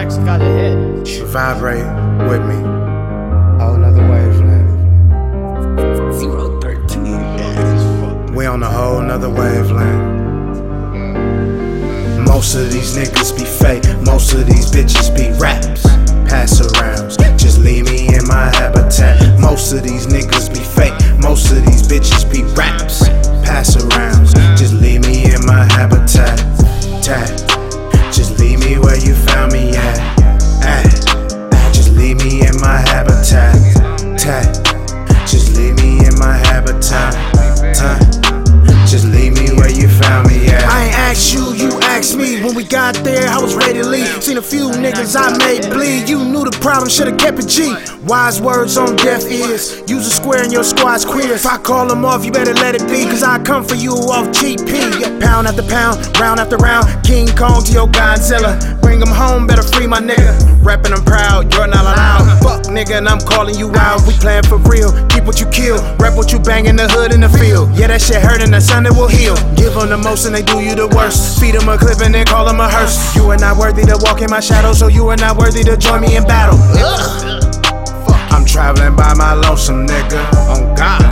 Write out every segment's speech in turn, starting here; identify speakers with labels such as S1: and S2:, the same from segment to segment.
S1: tracks got a hit.
S2: Vibrate with me. Whole nother wavelength.
S3: Zero thirteen.
S2: We on a whole nother wavelength. Most of these niggas be fake, most of
S4: Seen a few niggas I made bleed. You knew the problem, should've kept it G. Wise words on deaf ears. Use a square in your squad's queer. If I call them off, you better let it be. Cause I come for you off GP. Pound after pound, round after round. King Kong to your Godzilla. Bring him home, better free my nigga. Rapping, I'm proud, you're not allowed. Fuck nigga, and I'm calling you out. We playing for real. What you kill. Rap what you bang in the hood in the field. Yeah, that shit hurt and the sun it will heal. Give them the most and they do you the worst. Feed them a clip and then call them a hearse. You are not worthy to walk in my shadow, so you are not worthy to join me in battle.
S2: I'm traveling by my lonesome, nigga. On God.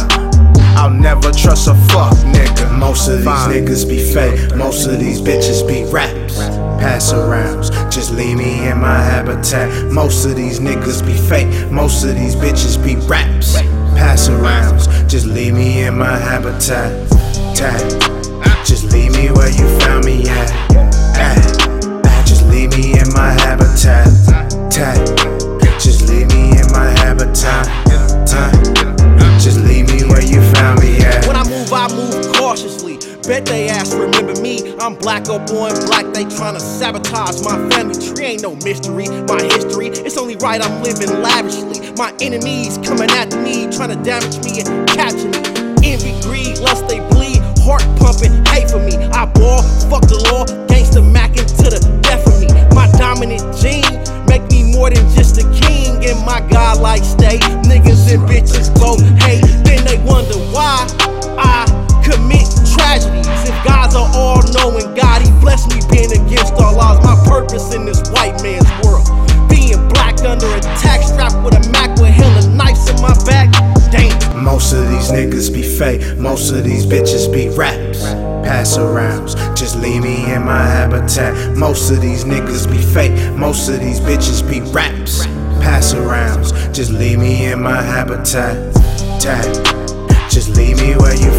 S2: I'll never trust a fuck nigga. Most of these niggas be fake, most of these bitches be raps. Pass arounds, just leave me in my habitat. Most of these niggas be fake, most of these bitches be raps. Pass arounds, just leave me in my habitat. Tag. Just leave me where you found me at. At. Just leave me in my habitat. Tag. Just leave me in my habitat. Tag. Just leave me where you found me at.
S5: When I move, I move cautiously. Bet they ass remember me. I'm black up on black. They tryna sabotage my family tree. Ain't no mystery. My history. It's only right I'm living lavishly. My enemies coming after me, trying to damage me and capture me. Envy, greed, lust, they bleed. Heart pumping, hate for me. I ball, fuck the law. Gangsta macking to the death of me. My dominant gene make me more than just a king. In my godlike state, niggas and bitches both hate. Then they wonder why I commit tragedies. If God's are all knowing God, He blessed me being against all odds. My purpose in this white man's world. Being black under attack, my back. Damn.
S2: Most of these niggas be fake, most of these bitches be raps. Pass arounds, just leave me in my habitat. Most of these niggas be fake, most of these bitches be raps. Pass arounds, just leave me in my habitat. Tag. Just leave me where you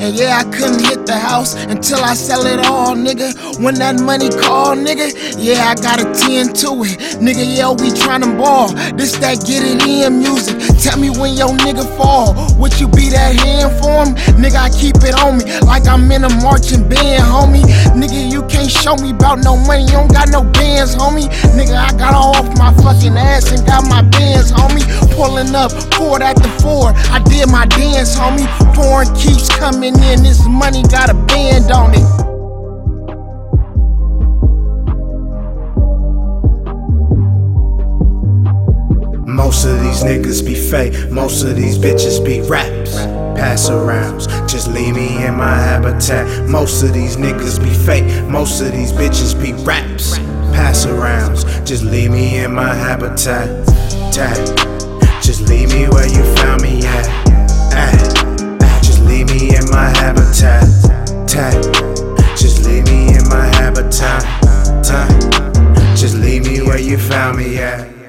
S4: And yeah, I couldn't hit the house until I sell it all, nigga. When that money call, nigga, yeah, I gotta tend to it. Nigga, yeah, we tryna ball. This that get it in music. Tell me when your nigga fall. Would you be that hand for him? Nigga, I keep it on me like I'm in a marching band, homie. Nigga, you can't show me about no money, you don't got no bands, homie. Nigga, I got off my fucking ass and got my bands, homie. Pulling up, Ford at the Ford. I did my dance, homie. Foreign keeps coming in, this money got a band on it.
S2: Most of these niggas be fake, most of these bitches be raps. Pass arounds, just leave me in my habitat. Most of these niggas be fake, most of these bitches be raps. Pass arounds, just leave me in my habitat. Tag. Just leave me where you found me at. At. Just leave me in my habitat. Tag. Just leave me in my habitat. Just leave me where you found me at.